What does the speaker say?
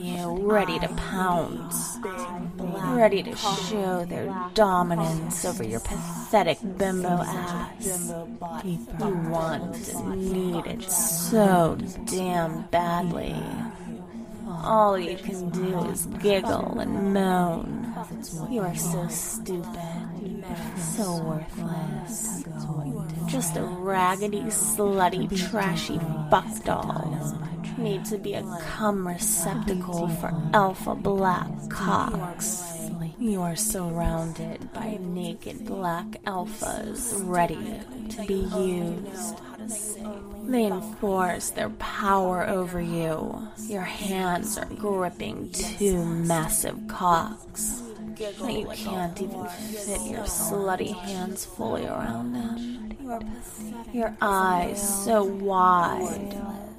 you, ready to pounce, ready to show their dominance over your pathetic bimbo ass. You want and need it so damn badly. All you can do is giggle and moan. You are so stupid, so worthless. Just a raggedy, slutty, trashy fuck doll. Need to be a cum receptacle for alpha black cocks. You are surrounded by naked black alphas ready to be used. They enforce their power over you. Your hands are gripping two massive cocks. That you can't even fit your slutty hands fully around them. Your eyes so wide